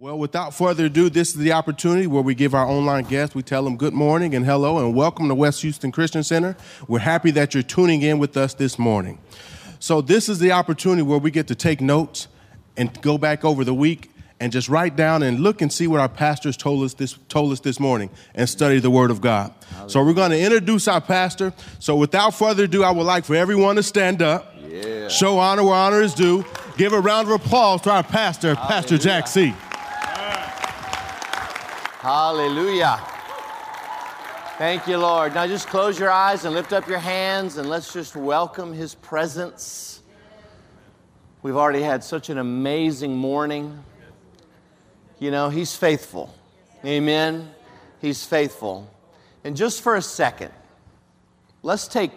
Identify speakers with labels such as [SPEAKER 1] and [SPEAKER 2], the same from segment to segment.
[SPEAKER 1] Well, without further ado, this is the opportunity where we give our online guests, we tell them good morning and hello and welcome to West Houston Christian Center. We're happy that you're tuning in with us this morning. So, this is the opportunity where we get to take notes and go back over the week and just write down and look and see what our pastors told us this, told us this morning and study the Word of God. Hallelujah. So, we're going to introduce our pastor. So, without further ado, I would like for everyone to stand up, yeah. show honor where honor is due, give a round of applause to our pastor, Hallelujah. Pastor Jack C.
[SPEAKER 2] Hallelujah. Thank you, Lord. Now just close your eyes and lift up your hands and let's just welcome His presence. We've already had such an amazing morning. You know, He's faithful. Amen. He's faithful. And just for a second, let's take,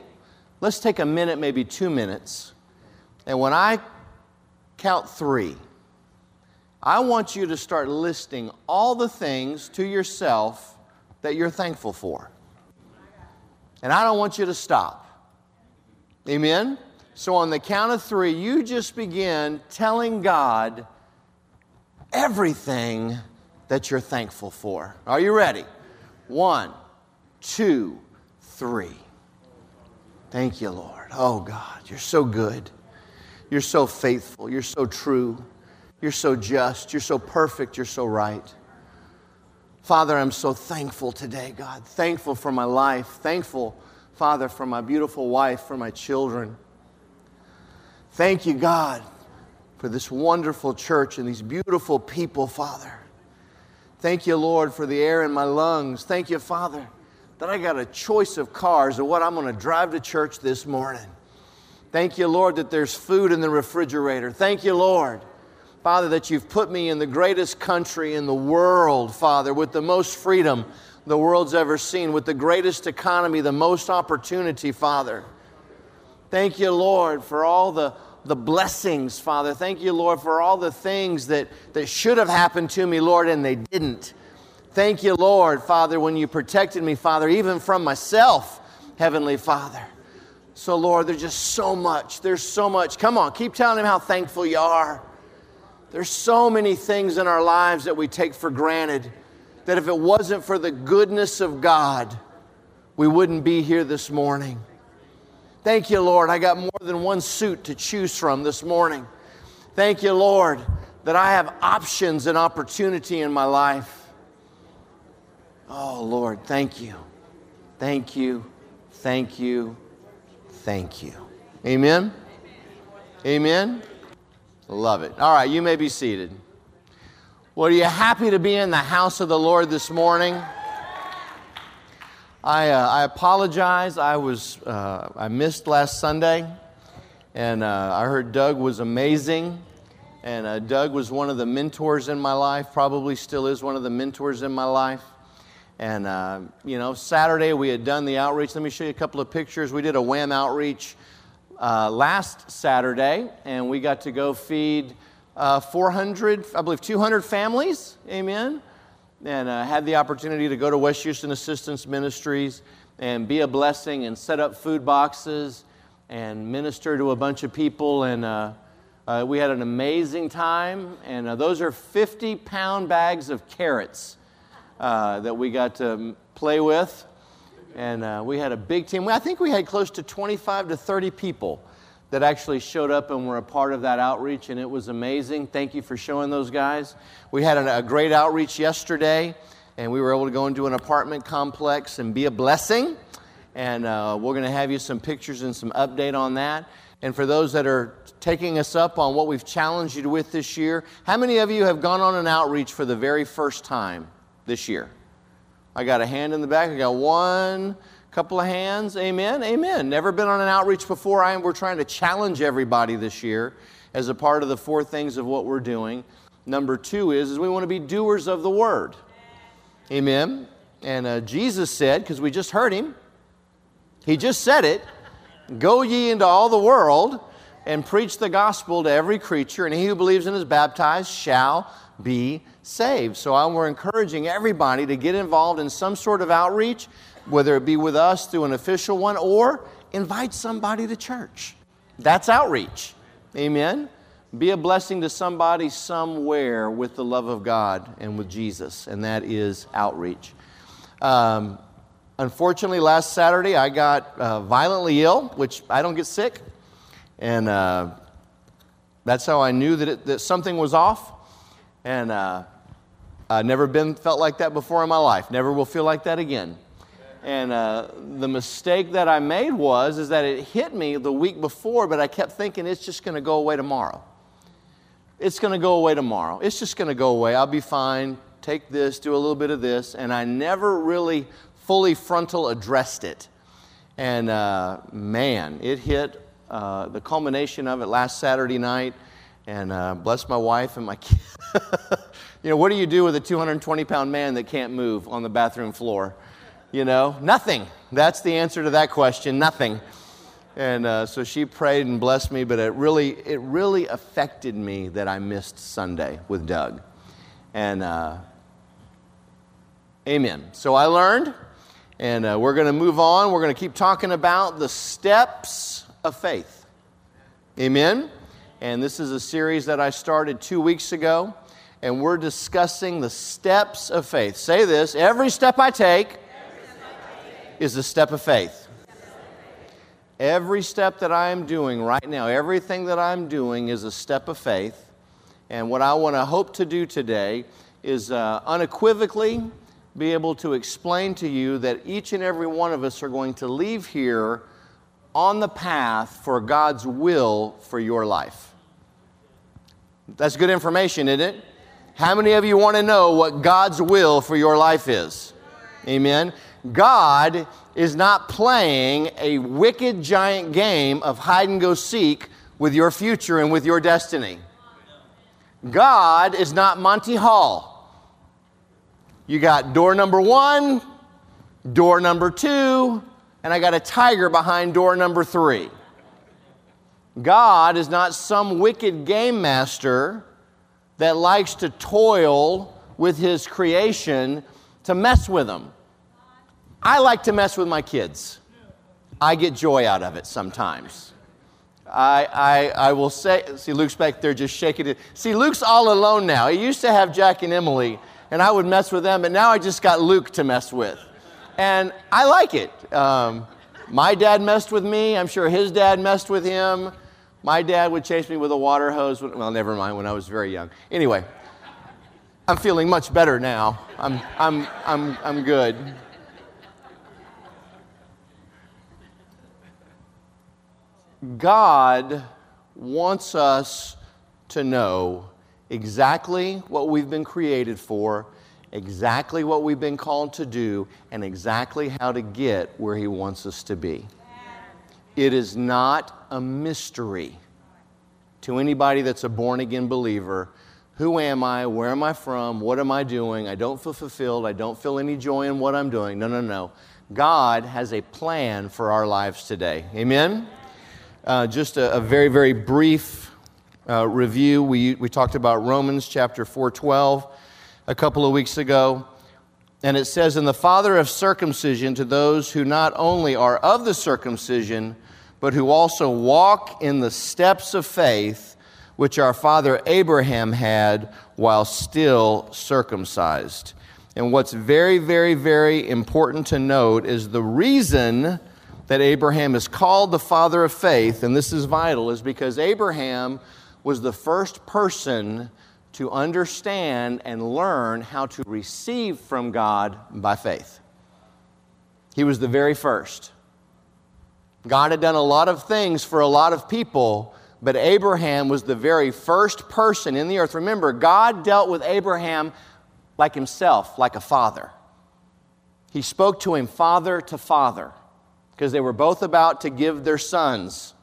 [SPEAKER 2] let's take a minute, maybe two minutes. And when I count three, I want you to start listing all the things to yourself that you're thankful for. And I don't want you to stop. Amen? So, on the count of three, you just begin telling God everything that you're thankful for. Are you ready? One, two, three. Thank you, Lord. Oh, God, you're so good. You're so faithful. You're so true. You're so just. You're so perfect. You're so right. Father, I'm so thankful today, God. Thankful for my life. Thankful, Father, for my beautiful wife, for my children. Thank you, God, for this wonderful church and these beautiful people, Father. Thank you, Lord, for the air in my lungs. Thank you, Father, that I got a choice of cars of what I'm going to drive to church this morning. Thank you, Lord, that there's food in the refrigerator. Thank you, Lord Father, that you've put me in the greatest country in the world, Father, with the most freedom the world's ever seen, with the greatest economy, the most opportunity, Father. Thank you, Lord, for all the, the blessings, Father. Thank you, Lord, for all the things that, that should have happened to me, Lord, and they didn't. Thank you, Lord, Father, when you protected me, Father, even from myself, Heavenly Father. So, Lord, there's just so much. There's so much. Come on, keep telling him how thankful you are. There's so many things in our lives that we take for granted that if it wasn't for the goodness of God, we wouldn't be here this morning. Thank you, Lord. I got more than one suit to choose from this morning. Thank you, Lord, that I have options and opportunity in my life. Oh, Lord, thank you. Thank you. Thank you. Thank you. Amen. Amen. Love it. All right, you may be seated. Well, are you happy to be in the house of the Lord this morning? I, uh, I apologize. I was uh, I missed last Sunday, and uh, I heard Doug was amazing. And uh, Doug was one of the mentors in my life. Probably still is one of the mentors in my life. And uh, you know, Saturday we had done the outreach. Let me show you a couple of pictures. We did a Wham outreach uh, last Saturday, and we got to go feed uh, 400, I believe 200 families. Amen. And uh, had the opportunity to go to West Houston Assistance Ministries and be a blessing and set up food boxes and minister to a bunch of people. And uh, uh, we had an amazing time. And uh, those are 50 pound bags of carrots that we got to play with and uh, we had a big team. I think we had close to 25 to 30 people that actually showed up and were a part of that outreach, and it was amazing. Thank you for showing those guys. We had a, great outreach yesterday, and we were able to go into an apartment complex and be a blessing. And uh, we're going to have you some pictures and some update on that. And for those that are taking us up on what we've challenged you with this year, how many of you have gone on an outreach for the very first time this year? I got a hand in the back. I got one, couple of hands. Amen. Amen. Never been on an outreach before. I am, we're trying to challenge everybody this year as a part of the four things of what we're doing. Number two is, is we want to be doers of the word. Amen. And uh, Jesus said, because we just heard him, he just said it Go ye into all the world and preach the gospel to every creature, and he who believes and is baptized shall be saved. So I, we're encouraging everybody to get involved in some sort of outreach, whether it be with us through an official one or invite somebody to church. That's outreach. Amen. be a blessing to somebody somewhere with the love of God and with Jesus, and that is outreach. Um, unfortunately, last Saturday I got uh, violently ill, which I don't get sick, and uh, that's how I knew that, it, that something was off. And uh, I've never been felt like that before in my life. Never will feel like that again. And uh, the mistake that I made was is that it hit me the week before, but I kept thinking it's just going to go away tomorrow. It's going to go away tomorrow. It's just going to go away. I'll be fine. Take this, do a little bit of this, and I never really fully frontal addressed it. And uh, man, it hit uh, the culmination of it last Saturday night, and uh, bless my wife and my kids. you know, what do you do with a 220 pound man that can't move on the bathroom floor? You know, nothing. That's the answer to that question nothing. And uh, so she prayed and blessed me, but it really, it really affected me that I missed Sunday with Doug. And uh, amen. So I learned, and uh, we're going to move on. We're going to keep talking about the steps of faith. Amen? And this is a series that I started two weeks ago, and we're discussing the steps of faith. Say this every step I take, step I take. is a step of faith. Every step that I am doing right now, everything that I'm doing is a step of faith. And what I want to hope to do today is uh, unequivocally be able to explain to you that each and every one of us are going to leave here on the path for God's will for your life. That's good information, isn't it? How many of you want to know what God's will for your life is? Amen. God is not playing a wicked giant game of hide and go seek with your future and with your destiny. God is not Monty Hall. You got door number one, door number two, and I got a tiger behind door number three. God is not some wicked game master that likes to toil with his creation to mess with them. I like to mess with my kids. I get joy out of it sometimes. I, I, I will say, see, Luke's back there just shaking it. See, Luke's all alone now. He used to have Jack and Emily, and I would mess with them, but now I just got Luke to mess with. And I like it. Um, my dad messed with me. I'm sure his dad messed with him. My dad would chase me with a water hose. When, well, never mind, when I was very young. Anyway, I'm feeling much better now. I'm, I'm, I'm, I'm good. God wants us to know exactly what we've been created for exactly what we've been called to do and exactly how to get where He wants us to be. It is not a mystery to anybody that's a born again believer. Who am I? Where am I from? What am I doing? I don't feel fulfilled. I don't feel any joy in what I'm doing. No, no, no. God has a plan for our lives today. Amen? Uh, just a, a, very, very brief uh, review. We, we talked about Romans chapter 412 a couple of weeks ago. And it says, And the father of circumcision to those who not only are of the circumcision, but who also walk in the steps of faith which our father Abraham had while still circumcised. And what's very, very, very important to note is the reason that Abraham is called the father of faith, and this is vital, is because Abraham was the first person to understand and learn how to receive from God by faith. He was the very first. God had done a lot of things for a lot of people, but Abraham was the very first person in the earth. Remember, God dealt with Abraham like himself, like a father. He spoke to him father to father because they were both about to give their sons.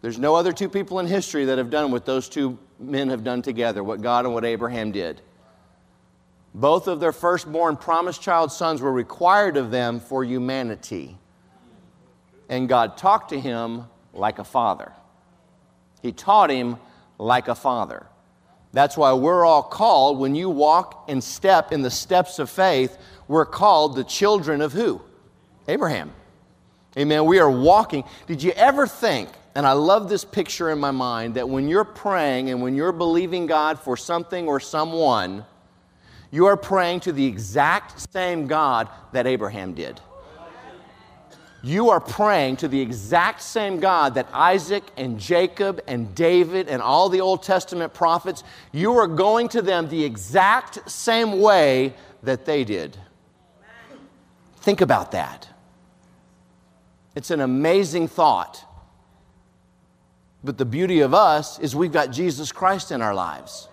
[SPEAKER 2] There's no other two people in history that have done what those two men have done together, what God and what Abraham did. Both of their firstborn promised child sons were required of them for humanity. And God talked to him like a father. He taught him like a father. That's why we're all called, when you walk and step in the steps of faith, we're called the children of who? Abraham. Amen. We are walking. Did you ever think And I love this picture in my mind that when you're praying and when you're believing God for something or someone, you are praying to the exact same God that Abraham did. You are praying to the exact same God that Isaac and Jacob and David and all the Old Testament prophets, you are going to them the exact same way that they did. Think about that. It's an amazing thought. But the beauty of us is we've got Jesus Christ in our lives.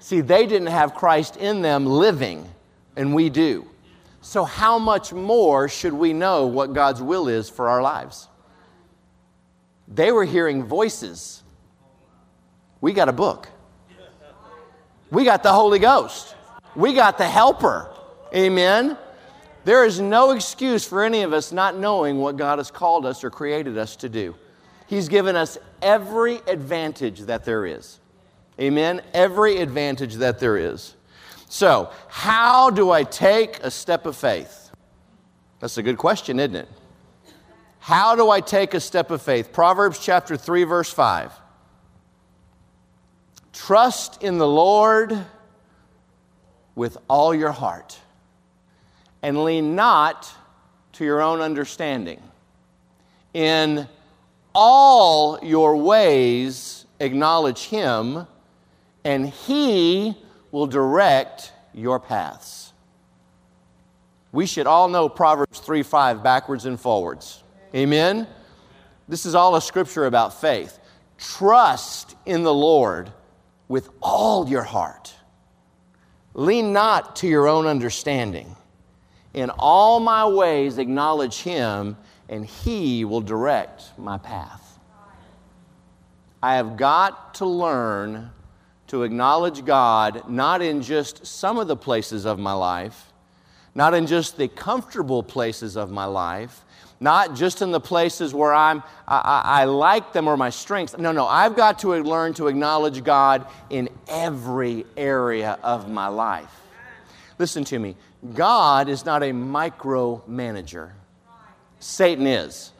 [SPEAKER 2] See, they didn't have Christ in them living, and we do. So, how much more should we know what God's will is for our lives? They were hearing voices. We got a book. We got the Holy Ghost. We got the Helper. Amen. There is no excuse for any of us not knowing what God has called us or created us to do. He's given us every advantage that there is. Amen? Every advantage that there is. So, how do I take a step of faith? That's a good question, isn't it? How do I take a step of faith? Proverbs chapter 3, verse 5. Trust in the Lord with all your heart and lean not to your own understanding. In all your ways, acknowledge Him, and He will direct your paths. We should all know Proverbs 3 5 backwards and forwards. Amen? This is all a scripture about faith. Trust in the Lord with all your heart. Lean not to your own understanding. In all my ways, acknowledge Him, and He will direct my path. I have got to learn to acknowledge God not in just some of the places of my life, not in just the comfortable places of my life, not just in the places where I'm, I, I, I, like them or my strengths. No, no, I've got to learn to acknowledge God in every area of my life. Listen to me. God is not a micromanager. Satan is.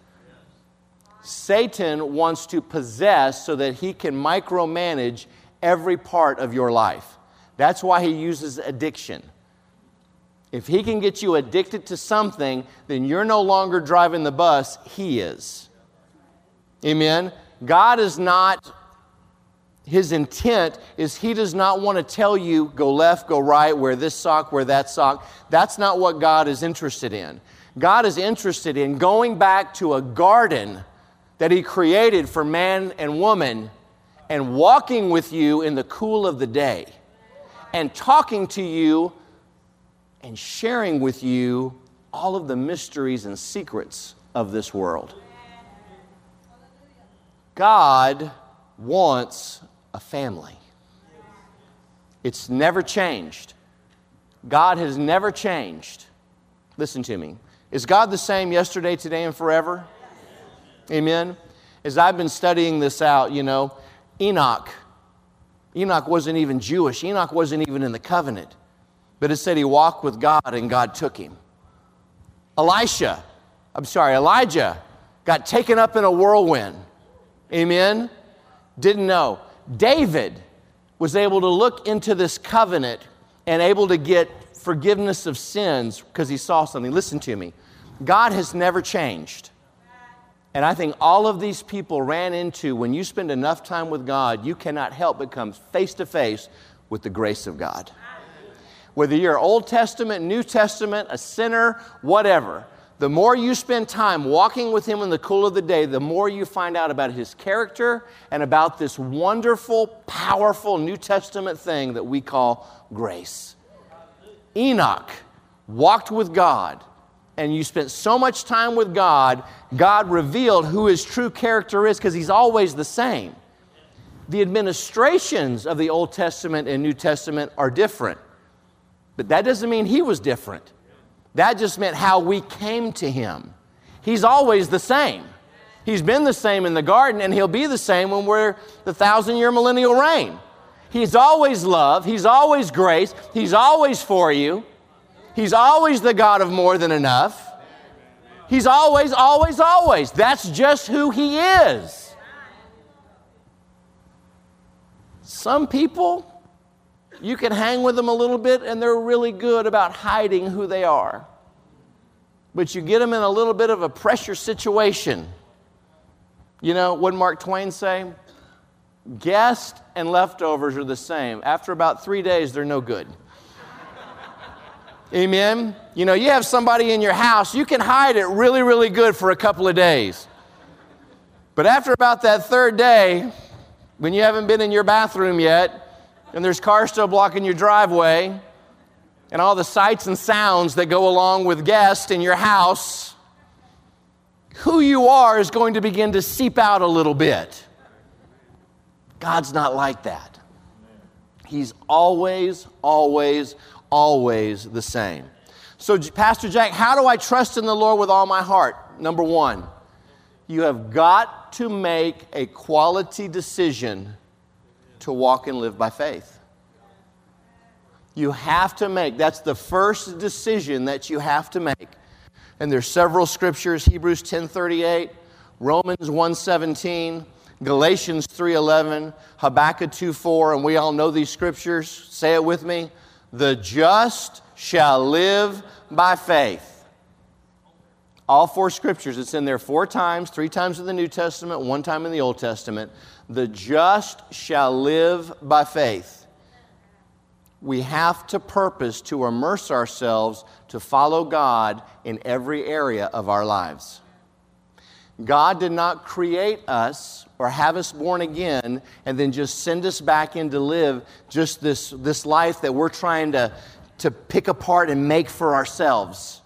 [SPEAKER 2] Satan wants to possess so that he can micromanage every part of your life. That's why he uses addiction. If he can get you addicted to something, then you're no longer driving the bus, he is. Amen. God is not, his intent is he does not want to tell you go left, go right, wear this sock, wear that sock. That's not what God is interested in. God is interested in going back to a garden that he created for man and woman and walking with you in the cool of the day and talking to you and sharing with you all of the mysteries and secrets of this world. God wants a family. It's never changed. God has never changed. Listen to me. Is God the same yesterday, today, and forever? Amen. As I've been studying this out, you know, Enoch. Enoch wasn't even Jewish, Enoch wasn't even in the covenant. But it said he walked with God and God took him. Elisha, I'm sorry, Elijah got taken up in a whirlwind. Amen? Didn't know. David was able to look into this covenant and able to get forgiveness of sins because he saw something. Listen to me. God has never changed. And I think all of these people ran into when you spend enough time with God, you cannot help but come face to face with the grace of God. Whether you're Old Testament, New Testament, a sinner, whatever, the more you spend time walking with Him in the cool of the day, the more you find out about His character and about this wonderful, powerful New Testament thing that we call grace. Enoch walked with God and you spent so much time with God, God revealed who his true character is because he's always the same. The administrations of the Old Testament and New Testament are different, but that doesn't mean he was different. That just meant how we came to him. He's always the same. He's been the same in the garden, and he'll be the same when we're the thousand year millennial reign. He's always love, he's always grace, he's always for you. He's always the God of more than enough. He's always, always, always. That's just who He is. Some people, you can hang with them a little bit and they're really good about hiding who they are. But you get them in a little bit of a pressure situation. You know, what Mark Twain say? Guest and leftovers are the same. After about three days, they're no good. Amen? You know, you have somebody in your house, you can hide it really, really good for a couple of days. But after about that third day, when you haven't been in your bathroom yet, and there's cars still blocking your driveway, and all the sights and sounds that go along with guests in your house, who you are is going to begin to seep out a little bit. God's not like that. He's always, always, always the same. So, Pastor Jack, how do I trust in the Lord with all my heart? Number one, you have got to make a quality decision to walk and live by faith. You have to make, that's the first decision that you have to make. And there's several scriptures, Hebrews 10:38, Romans 1:17, Galatians 3:11, Habakkuk 2:4, and we all know these scriptures. Say it with me. The just shall live by faith. All four scriptures, it's in there four times, three times in the New Testament, one time in the Old Testament. The just shall live by faith. We have to purpose to immerse ourselves to follow God in every area of our lives. God did not create us or have us born again and then just send us back in to live just this, this life that we're trying to, to pick apart and make for ourselves.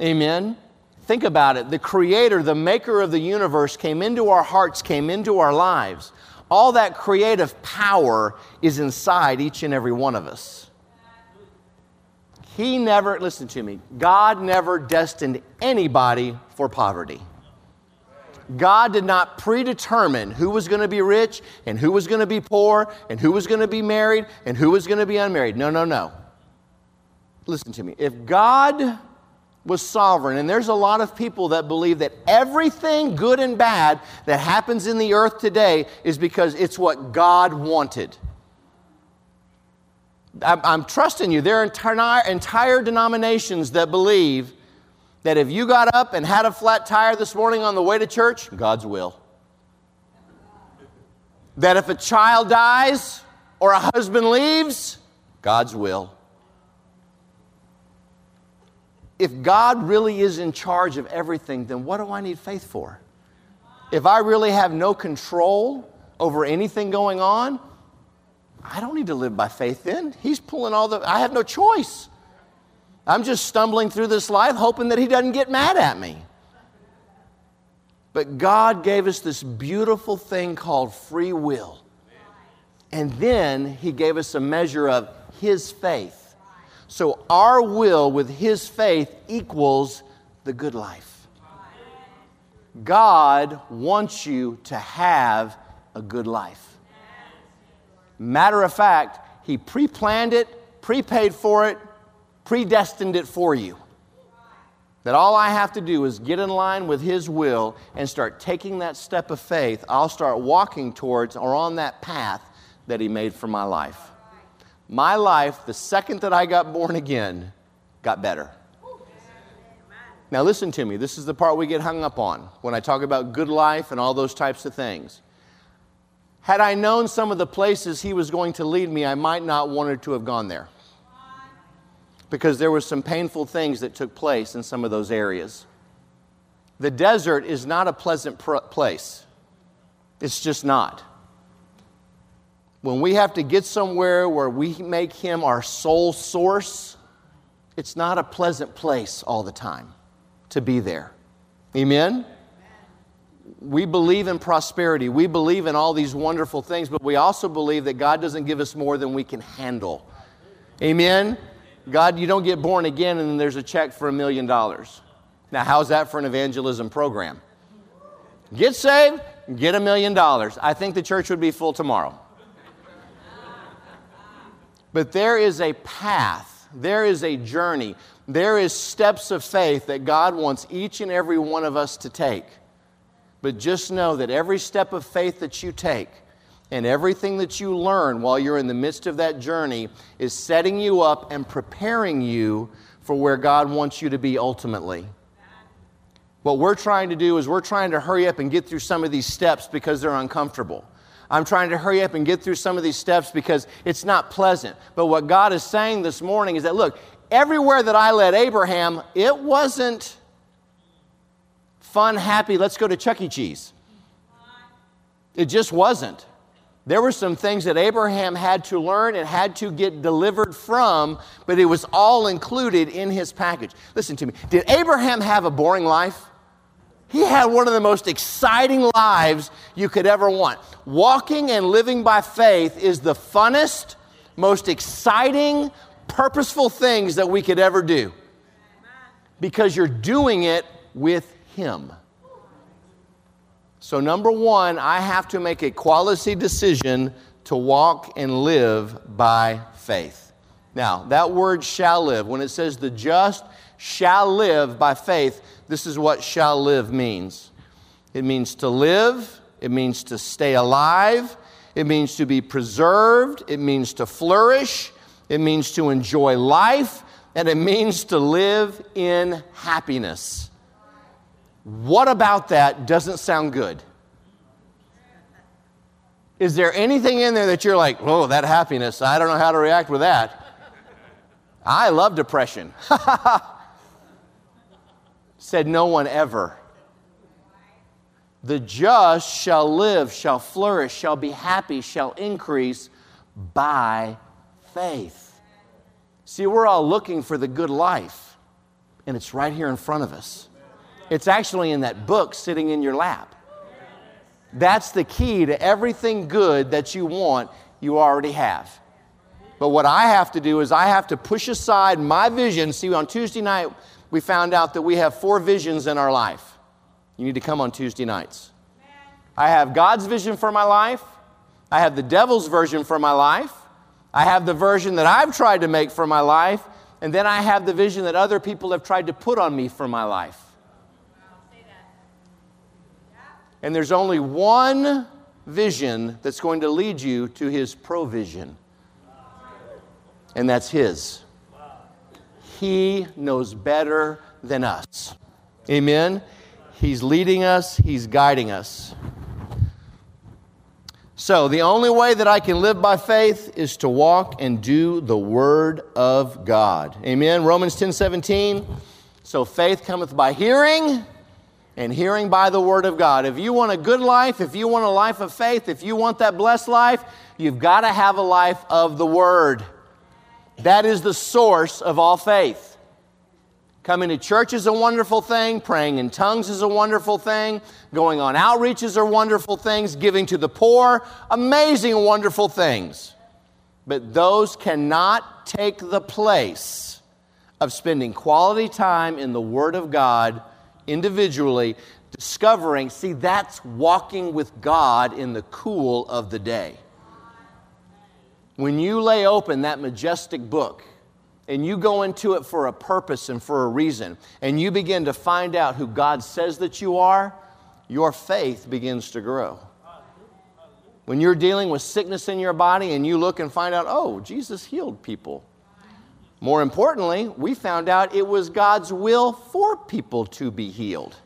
[SPEAKER 2] Amen? Think about it. The creator, the maker of the universe, came into our hearts, came into our lives. All that creative power is inside each and every one of us. He never, listen to me, God never destined anybody for poverty. God did not predetermine who was going to be rich and who was going to be poor and who was going to be married and who was going to be unmarried. No, no, no. Listen to me. If God was sovereign, and there's a lot of people that believe that everything good and bad that happens in the earth today is because it's what God wanted. I'm, trusting you. There are entire, entire denominations that believe that if you got up and had a flat tire this morning on the way to church, God's will. That if a child dies or a husband leaves, God's will. If God really is in charge of everything, then what do I need faith for? If I really have no control over anything going on, I don't need to live by faith then. He's pulling all the, I have no choice. I'm just stumbling through this life hoping that He doesn't get mad at me. But God gave us this beautiful thing called free will. And then He gave us a measure of His faith. So our will with His faith equals the good life. God wants you to have a good life. Matter of fact, He pre planned it, prepaid for it, predestined it for you. That all I have to do is get in line with His will and start taking that step of faith. I'll start walking towards or on that path that He made for my life. My life, the second that I got born again, got better. Now, listen to me. This is the part we get hung up on when I talk about good life and all those types of things. Had I known some of the places He was going to lead me, I might not wanted to have gone there because there were some painful things that took place in some of those areas. The desert is not a pleasant pr- place, it's just not. When we have to get somewhere where we make Him our sole source, it's not a pleasant place all the time to be there. Amen? We believe in prosperity. We believe in all these wonderful things, but we also believe that God doesn't give us more than we can handle. Amen? God, you don't get born again and then there's a check for a million dollars. Now, how's that for an evangelism program? Get saved, get a million dollars. I think the church would be full tomorrow. But there is a path, there is a journey, there is steps of faith that God wants each and every one of us to take. But just know that every step of faith that you take, And everything that you learn while you're in the midst of that journey is setting you up and preparing you for where God wants you to be ultimately. What we're trying to do is we're trying to hurry up and get through some of these steps because they're uncomfortable. I'm trying to hurry up and get through some of these steps because it's not pleasant. But what God is saying this morning is that, look, everywhere that I led Abraham, it wasn't fun, happy, let's go to Chuck E. Cheese. It just wasn't. There were some things that Abraham had to learn and had to get delivered from, but it was all included in his package. Listen to me. Did Abraham have a boring life? He had one of the most exciting lives you could ever want. Walking and living by faith is the funnest, most exciting, purposeful things that we could ever do because you're doing it with Him. So, number one, I have to make a quality decision to walk and live by faith. Now, that word shall live, when it says the just shall live by faith, this is what shall live means it means to live, it means to stay alive, it means to be preserved, it means to flourish, it means to enjoy life, and it means to live in happiness. What about that doesn't sound good? Is there anything in there that you're like, oh, that happiness, I don't know how to react with that? I love depression. Said no one ever. The just shall live, shall flourish, shall be happy, shall increase by faith. See, we're all looking for the good life, and it's right here in front of us. It's actually in that book sitting in your lap. That's the key to everything good that you want, you already have. But what I have to do is I have to push aside my vision. See, on Tuesday night, we found out that we have four visions in our life. You need to come on Tuesday nights. I have God's vision for my life, I have the devil's version for my life, I have the version that I've tried to make for my life, and then I have the vision that other people have tried to put on me for my life. And there's only one vision that's going to lead you to his provision, and that's his. He knows better than us. Amen? He's leading us, he's guiding us. So, the only way that I can live by faith is to walk and do the word of God. Amen. Romans 10 17. So, faith cometh by hearing, and hearing by the Word of God. If you want a good life, if you want a life of faith, if you want that blessed life, you've got to have a life of the Word. That is the source of all faith. Coming to church is a wonderful thing. Praying in tongues is a wonderful thing. Going on outreaches are wonderful things. Giving to the poor, amazing, wonderful things. But those cannot take the place of spending quality time in the Word of God individually, discovering, see, that's walking with God in the cool of the day. When you lay open that majestic book and you go into it for a purpose and for a reason, and you begin to find out who God says that you are, your faith begins to grow. When you're dealing with sickness in your body and you look and find out, oh, Jesus healed people. More importantly, we found out it was God's will for people to be healed.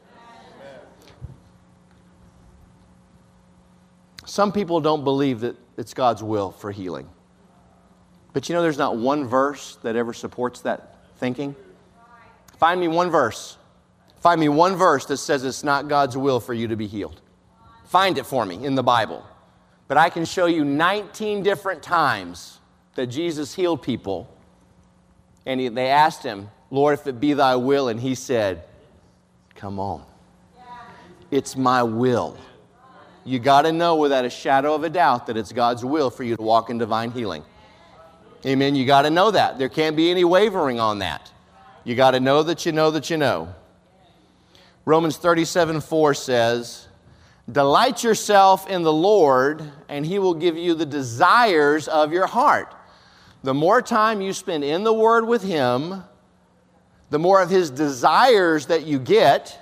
[SPEAKER 2] Some people don't believe that it's God's will for healing. But you know, there's not one verse that ever supports that thinking. Find me one verse. Find me one verse that says it's not God's will for you to be healed. Find it for me in the Bible. But I can show you 19 different times that Jesus healed people and he, they asked him, Lord, if it be thy will, and he said, Come on. It's my will. You got to know without a shadow of a doubt that it's God's will for you to walk in divine healing. Amen. You got to know that. There can't be any wavering on that. You got to know that you know that you know. Romans 37 4 says, Delight yourself in the Lord, and he will give you the desires of your heart. The more time you spend in the Word with Him, the more of His desires that you get,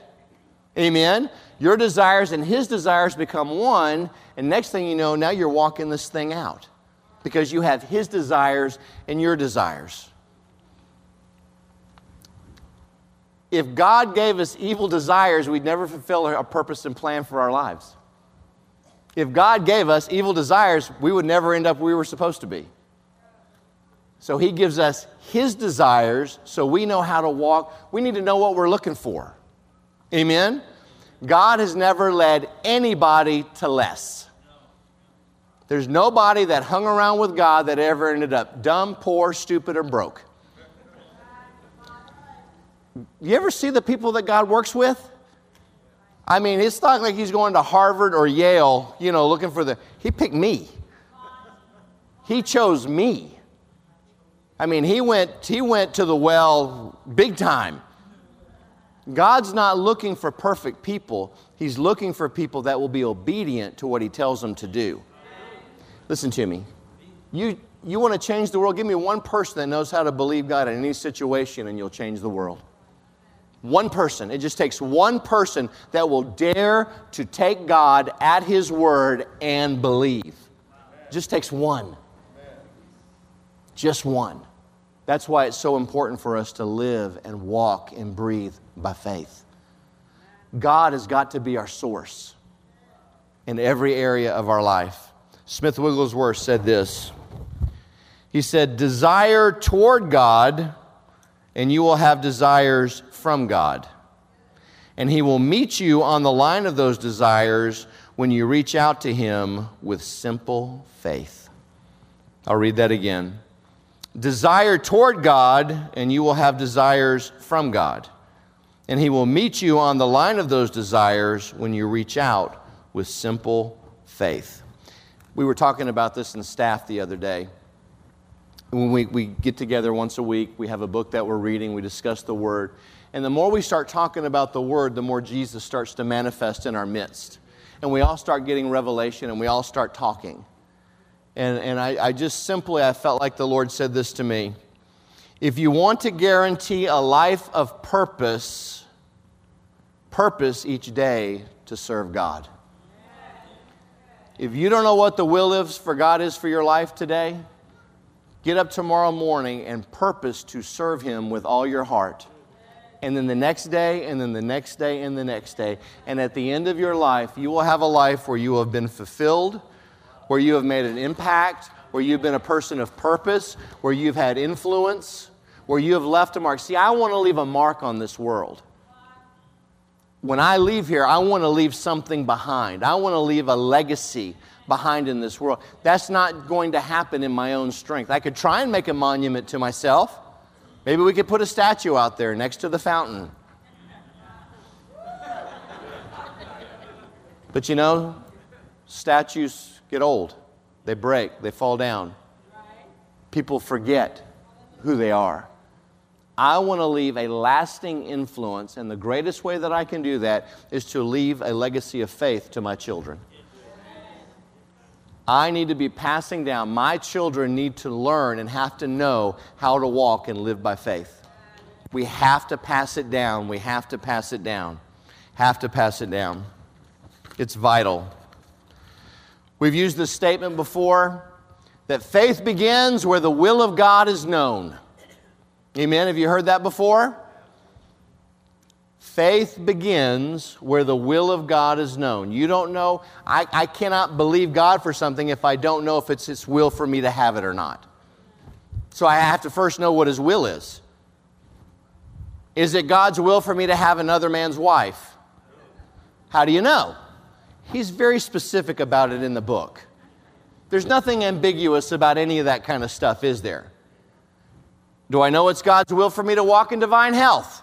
[SPEAKER 2] Amen? Your desires and his desires become one, and next thing you know, now you're walking this thing out because you have his desires and your desires. If God gave us evil desires, we'd never fulfill a purpose and plan for our lives. If God gave us evil desires, we would never end up where we were supposed to be. So He gives us His desires so we know how to walk. We need to know what we're looking for. Amen? God has never led anybody to less. There's nobody that hung around with God that ever ended up dumb, poor, stupid, or broke. You ever see the people that God works with? I mean, it's not like he's going to Harvard or Yale, you know, looking for the. He picked me. He chose me. I mean, he went, he went to the well big time. God's not looking for perfect people, He's looking for people that will be obedient to what He tells them to do. Listen to me. You, you want to change the world? Give me one person that knows how to believe God in any situation, and you'll change the world. One person. It just takes one person that will dare to take God at His word and believe. Just takes one. Just one. That's why it's so important for us to live and walk and breathe by faith. God has got to be our source in every area of our life. Smith Wigglesworth said this He said, Desire toward God, and you will have desires from God. And He will meet you on the line of those desires when you reach out to Him with simple faith. I'll read that again. Desire toward God, and you will have desires from God. And He will meet you on the line of those desires when you reach out with simple faith. We were talking about this in staff the other day. When we, we get together once a week, we have a book that we're reading, we discuss the Word. And the more we start talking about the Word, the more Jesus starts to manifest in our midst. And we all start getting revelation and we all start talking. And, and I, I just simply, I felt like the Lord said this to me. If you want to guarantee a life of purpose, purpose each day to serve God. If you don't know what the will is for God is for your life today, get up tomorrow morning and purpose to serve Him with all your heart. And then the next day, and then the next day, and the next day. And at the end of your life, you will have a life where you have been fulfilled where you have made an impact, where you've been a person of purpose, where you've had influence, where you have left a mark. See, I want to leave a mark on this world. When I leave here, I want to leave something behind. I want to leave a legacy behind in this world. That's not going to happen in my own strength. I could try and make a monument to myself. Maybe we could put a statue out there next to the fountain. But you know, statues get old, they break, they fall down. People forget who they are. I want to leave a lasting influence, and the greatest way that I can do that is to leave a legacy of faith to my children. I need to be passing down. My children need to learn and have to know how to walk and live by faith. We have to pass it down. We have to pass it down. Have to pass it down. It's vital. We've used this statement before that faith begins where the will of God is known. Amen. Have you heard that before? Faith begins where the will of God is known. You don't know, I, I cannot believe God for something if I don't know if it's His will for me to have it or not. So I have to first know what His will is. Is it God's will for me to have another man's wife? How do you know? He's very specific about it in the book. There's nothing ambiguous about any of that kind of stuff, is there? Do I know it's God's will for me to walk in divine health?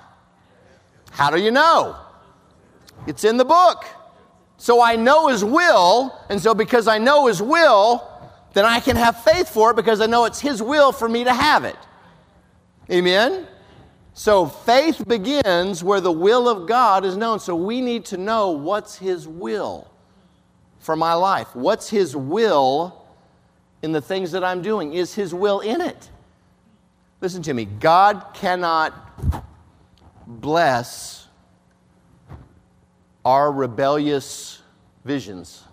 [SPEAKER 2] How do you know? It's in the book. So I know His will, and so because I know His will, then I can have faith for it because I know it's His will for me to have it. Amen? So faith begins where the will of God is known. So we need to know what's His will for my life? What's His will in the things that I'm doing? Is His will in it? Listen to me. God cannot bless our rebellious visions.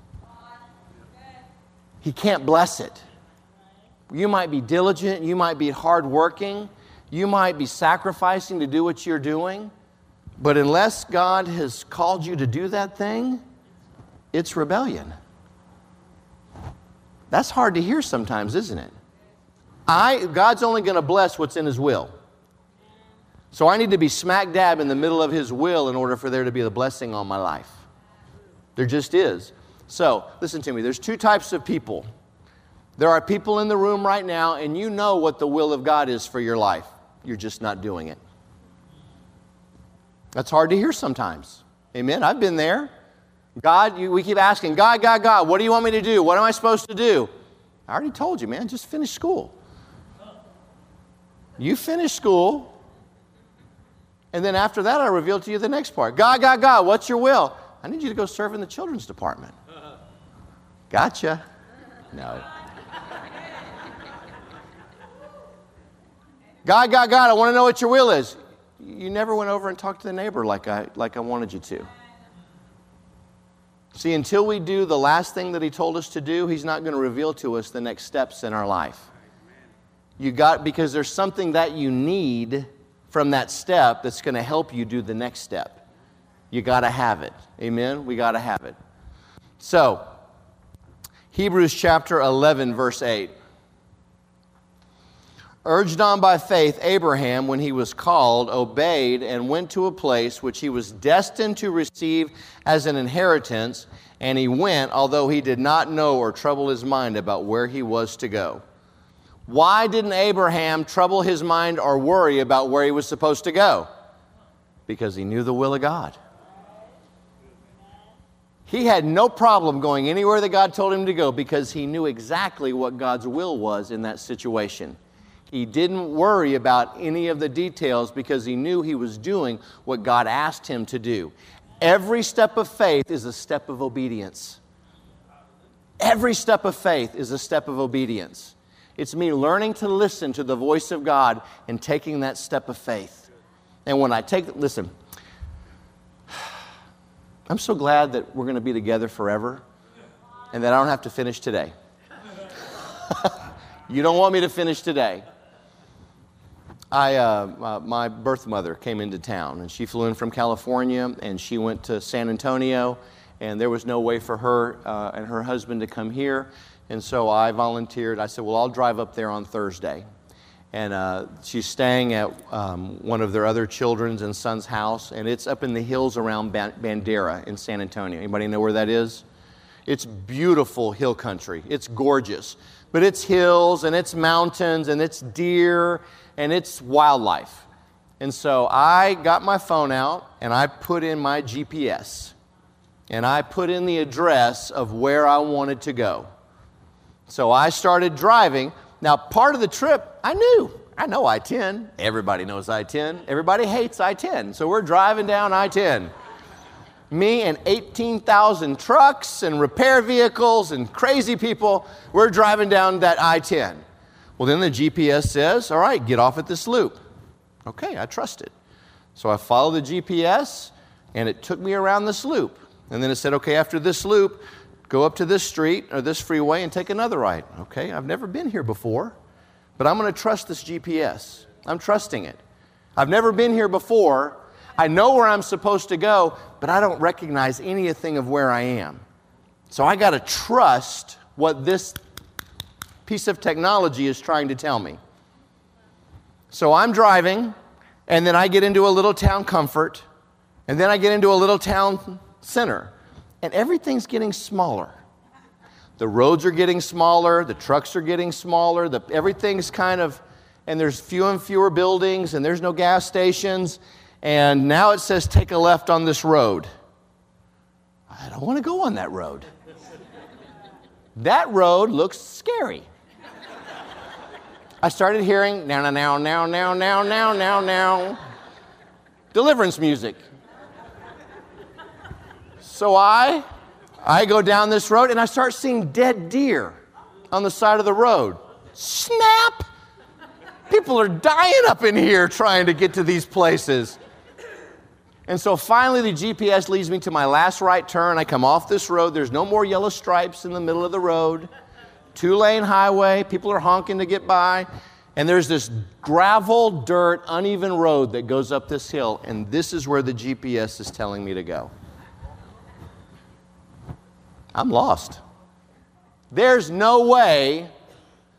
[SPEAKER 2] He can't bless it. You might be diligent, you might be hardworking, you might be sacrificing to do what you're doing, but unless God has called you to do that thing, it's rebellion. That's hard to hear sometimes, isn't it? I, God's only going to bless what's in His will. So I need to be smack dab in the middle of His will in order for there to be the blessing on my life. There just is. So, listen to me. There's two types of people. There are people in the room right now, and you know what the will of God is for your life. You're just not doing it. That's hard to hear sometimes. Amen. I've been there. God, you, we keep asking, God, God, God, what do you want me to do? What am I supposed to do? I already told you, man, just finish school. You finish school, and then after that, I reveal to you the next part. God, God, God, what's your will? I need you to go serve in the children's department. Gotcha. No. God, God, God, I want to know what your will is. You never went over and talked to the neighbor like I, like I wanted you to. See, until we do the last thing that he told us to do, he's not going to reveal to us the next steps in our life. You got because there's something that you need from that step that's going to help you do the next step. You got to have it. Amen. We got to have it. So, Hebrews chapter 11 verse 8. Urged on by faith, Abraham, when he was called, obeyed and went to a place which he was destined to receive as an inheritance, and he went, although he did not know or trouble his mind about where he was to go. Why didn't Abraham trouble his mind or worry about where he was supposed to go? Because he knew the will of God. He had no problem going anywhere that God told him to go because he knew exactly what God's will was in that situation. He didn't worry about any of the details because he knew he was doing what God asked him to do. Every step of faith is a step of obedience. Every step of faith is a step of obedience. It's me learning to listen to the voice of God and taking that step of faith. And when I take, listen, I'm so glad that we're going to be together forever and that I don't have to finish today. you don't want me to finish today. I, uh, uh, my birth mother came into town, and she flew in from California, and she went to San Antonio, and there was no way for her uh, and her husband to come here, and so I volunteered. I said, "Well, I'll drive up there on Thursday," and uh, she's staying at um, one of their other children's and son's house, and it's up in the hills around Bandera in San Antonio. Anybody know where that is? It's beautiful hill country. It's gorgeous, but it's hills and it's mountains and it's deer and it's wildlife. And so I got my phone out and I put in my GPS and I put in the address of where I wanted to go. So I started driving. Now, part of the trip, I knew. I know I 10. Everybody knows I 10. Everybody hates I 10. So we're driving down I 10. Me and 18,000 trucks and repair vehicles and crazy people, we're driving down that I 10. Well, then the GPS says, all right, get off at this loop. Okay, I trust it. So I follow the GPS, and it took me around this loop. And then it said, okay, after this loop, go up to this street or this freeway and take another right. Okay, I've never been here before, but I'm going to trust this GPS. I'm trusting it. I've never been here before. I know where I'm supposed to go, but I don't recognize anything of where I am. So I got to trust what this piece of technology is trying to tell me. So I'm driving, and then I get into a little town Comfort, and then I get into a little town center, and everything's getting smaller. The roads are getting smaller, the trucks are getting smaller, the, everything's kind of, and there's fewer and fewer buildings, and there's no gas stations, and now it says take a left on this road. I don't want to go on that road. that road looks scary. I started hearing now, now, now, now, now, now, now, now, deliverance music. So I, I go down this road and I start seeing dead deer on the side of the road. Snap! People are dying up in here trying to get to these places. And so finally, the GPS leads me to my last right turn. I come off this road. There's no more yellow stripes in the middle of the road. Two lane highway. People are honking to get by. And there's this gravel, dirt, uneven road that goes up this hill. And this is where the GPS is telling me to go. I'm lost. There's no way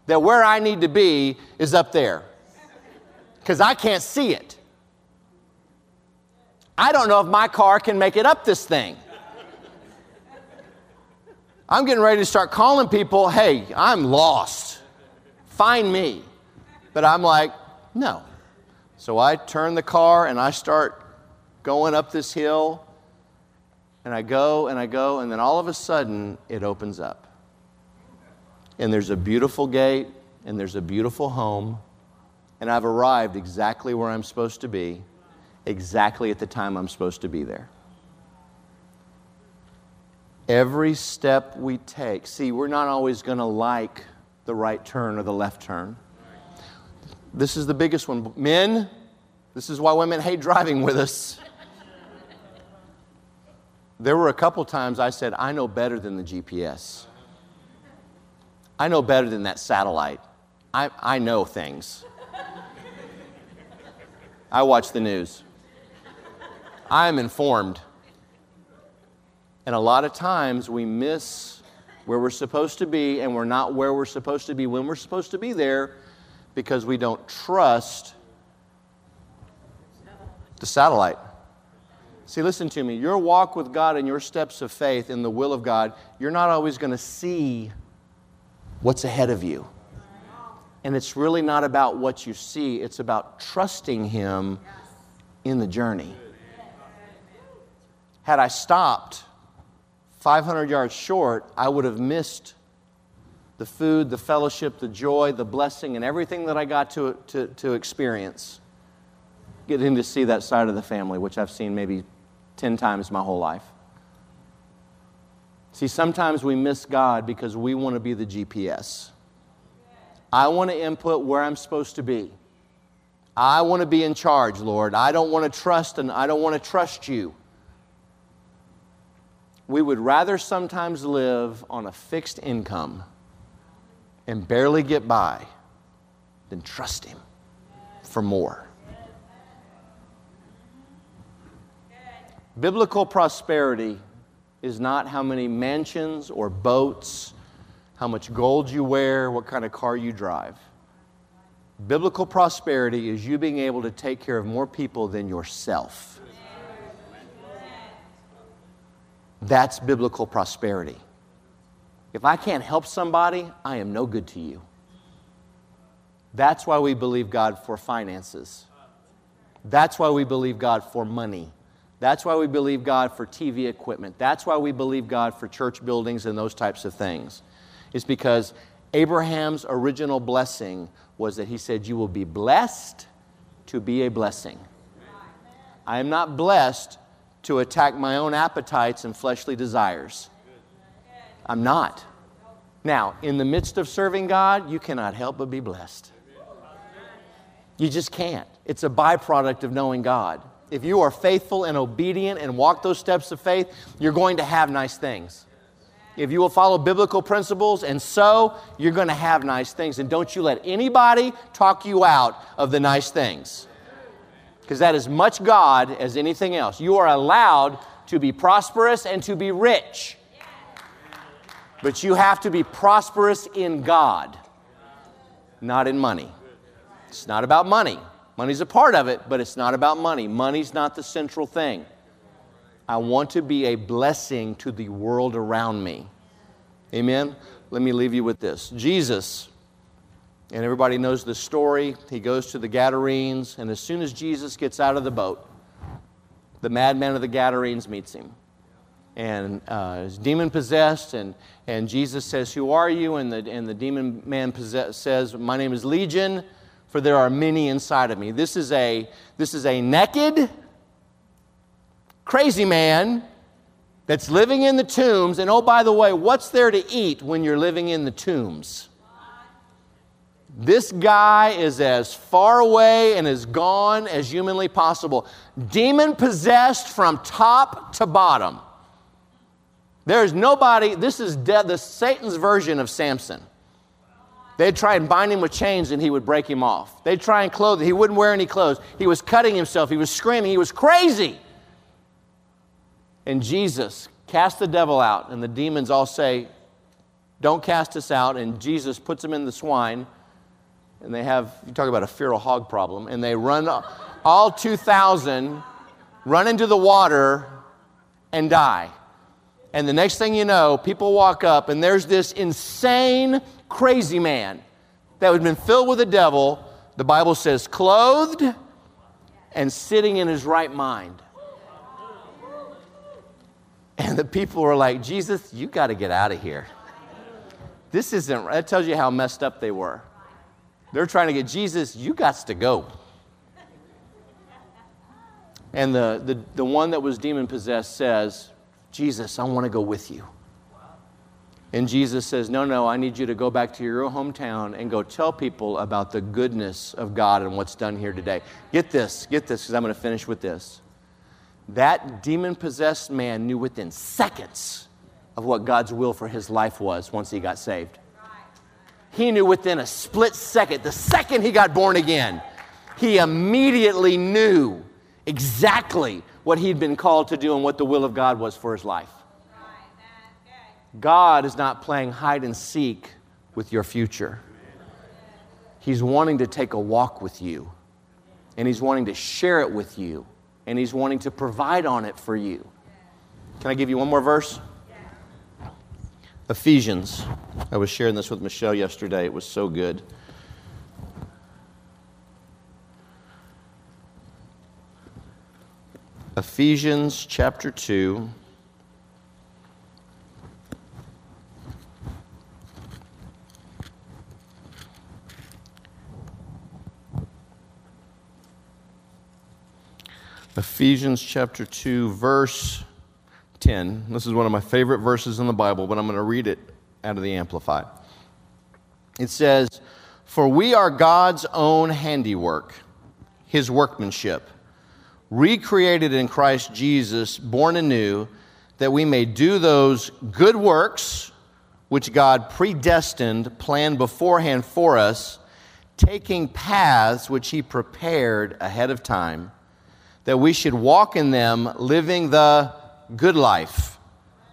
[SPEAKER 2] that where I need to be is up there because I can't see it. I don't know if my car can make it up this thing. I'm getting ready to start calling people, hey, I'm lost. Find me. But I'm like, no. So I turn the car and I start going up this hill. And I go and I go, and then all of a sudden it opens up. And there's a beautiful gate, and there's a beautiful home, and I've arrived exactly where I'm supposed to be exactly at the time I'm supposed to be there. Every step we take, see, we're not always going to like the right turn or the left turn. This is the biggest one. Men, this is why women hate driving with us. There were a couple times I said, I know better than the GPS. I know better than that satellite. I, I know things. I watch the news. I am informed. And a lot of times we miss where we're supposed to be, and we're not where we're supposed to be when we're supposed to be there because we don't trust the satellite. See, listen to me. Your walk with God and your steps of faith in the will of God, you're not always going to see what's ahead of you. And it's really not about what you see, it's about trusting Him in the journey. Had I stopped 500 yards short, I would have missed the food, the fellowship, the joy, the blessing, and everything that I got to, to, to experience. Getting to see that side of the family, which I've seen maybe 10 times my whole life. See, sometimes we miss God because we want to be the GPS. I want to input where I'm supposed to be. I want to be in charge, Lord. I don't want to trust and I don't want to trust you we would rather sometimes live on a fixed income and barely get by than trust Him for more. Biblical prosperity is not how many mansions or boats, how much gold you wear, what kind of car you drive. Biblical prosperity is you being able to take care of more people than yourself. That's biblical prosperity. If I can't help somebody, I am no good to you. That's why we believe God for finances. That's why we believe God for money. That's why we believe God for TV equipment. That's why we believe God for church buildings and those types of things. It's because Abraham's original blessing was that he said, You will be blessed to be a blessing. I am not blessed to attack my own appetites and fleshly desires. I'm not. Now, in the midst of serving God, you cannot help but be blessed. You just can't. It's a byproduct of knowing God. If you are faithful and obedient and walk those steps of faith, you're going to have nice things. If you will follow biblical principles and so, you're going to have nice things. And don't you let anybody talk you out of the nice things because that is much God as anything else. You are allowed to be prosperous and to be rich. But you have to be prosperous in God, not in money. It's not about money. Money's a part of it, but it's not about money. Money's not the central thing. I want to be a blessing to the world around me. Amen? Let me leave you with this. Jesus and everybody knows the story. He goes to the Gadarenes, and as soon as Jesus gets out of the boat, the madman of the Gadarenes meets him. And uh, is demon possessed, and, and Jesus says, Who are you? And the, and the demon man possess, says, My name is Legion, for there are many inside of me. This is a, this is a naked, crazy man that's living in the tombs. And oh, by the way, what's there to eat when you're living in the tombs? This guy is as far away and as gone as humanly possible. Demon possessed from top to bottom. There's nobody, this is dead, the Satan's version of Samson. They'd try and bind him with chains and he would break him off. They'd try and clothe him. He wouldn't wear any clothes. He was cutting himself. He was screaming. He was crazy. And Jesus cast the devil out, and the demons all say, Don't cast us out. And Jesus puts him in the swine, and they have, you talk about a feral hog problem, and they run all 2,000, run into the water, and die. And the next thing you know, people walk up, and there's this insane, crazy man that had been filled with the devil. The Bible says, clothed and sitting in his right mind. And the people were like, Jesus, you got to get out of here. This isn't, that tells you how messed up they were. They're trying to get Jesus, you got to go. And the, the, the one that was demon possessed says, Jesus, I want to go with you. And Jesus says, No, no, I need you to go back to your hometown and go tell people about the goodness of God and what's done here today. Get this, get this, because I'm going to finish with this. That demon possessed man knew within seconds of what God's will for his life was once he got saved. He knew within a split second, the second he got born again, he immediately knew exactly what he'd been called to do and what the will of God was for his life. God is not playing hide and seek with your future. He's wanting to take a walk with you, and He's wanting to share it with you, and He's wanting to provide on it for you. Can I give you one more verse? Ephesians. I was sharing this with Michelle yesterday. It was so good. Ephesians chapter 2. Ephesians chapter 2, verse 10. This is one of my favorite verses in the Bible, but I'm going to read it out of the Amplified. It says, For we are God's own handiwork, his workmanship, recreated in Christ Jesus, born anew, that we may do those good works which God predestined, planned beforehand for us, taking paths which he prepared ahead of time that we should walk in them, living the good life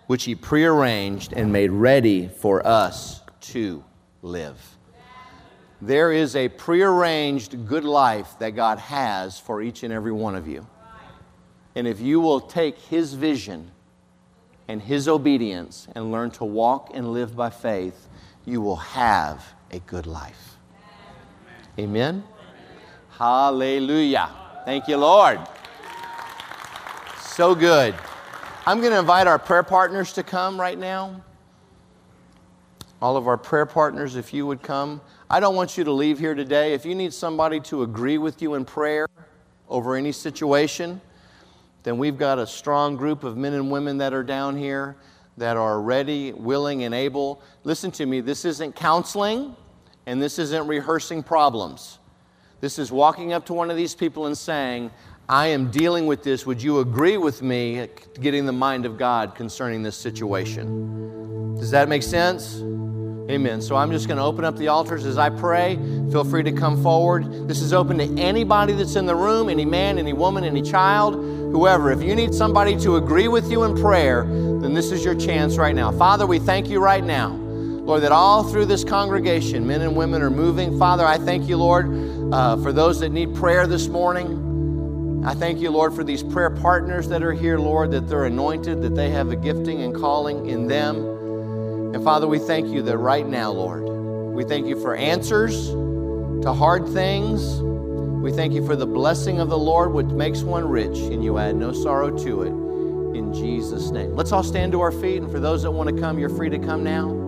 [SPEAKER 2] which He prearranged and made ready for us to live. There is a prearranged good life that God has for each and every one of you. And if you will take His vision and His obedience and learn to walk and live by faith, you will have a good life. Amen? Hallelujah. Thank you, Lord. So good. I'm going to invite our prayer partners to come right now. All of our prayer partners, if you would come. I don't want you to leave here today. If you need somebody to agree with you in prayer over any situation, then we've got a strong group of men and women that are down here that are ready, willing, and able. Listen to me, this isn't counseling and this isn't rehearsing problems. This is walking up to one of these people and saying, I am dealing with this. Would you agree with me getting the mind of God concerning this situation? Does that make sense? Amen. So I'm just going to open up the altars as I pray. Feel free to come forward. This is open to anybody that's in the room any man, any woman, any child, whoever. If you need somebody to agree with you in prayer, then this is your chance right now. Father, we thank you right now. Lord, that all through this congregation, men and women are moving. Father, I thank you, Lord, uh, for those that need prayer this morning. I thank you, Lord, for these prayer partners that are here, Lord, that they're anointed, that they have a gifting and calling in them. And Father, we thank you that right now, Lord, we thank you for answers to hard things. We thank you for the blessing of the Lord, which makes one rich, and you add no sorrow to it. In Jesus' name. Let's all stand to our feet, and for those that want to come, you're free to come now.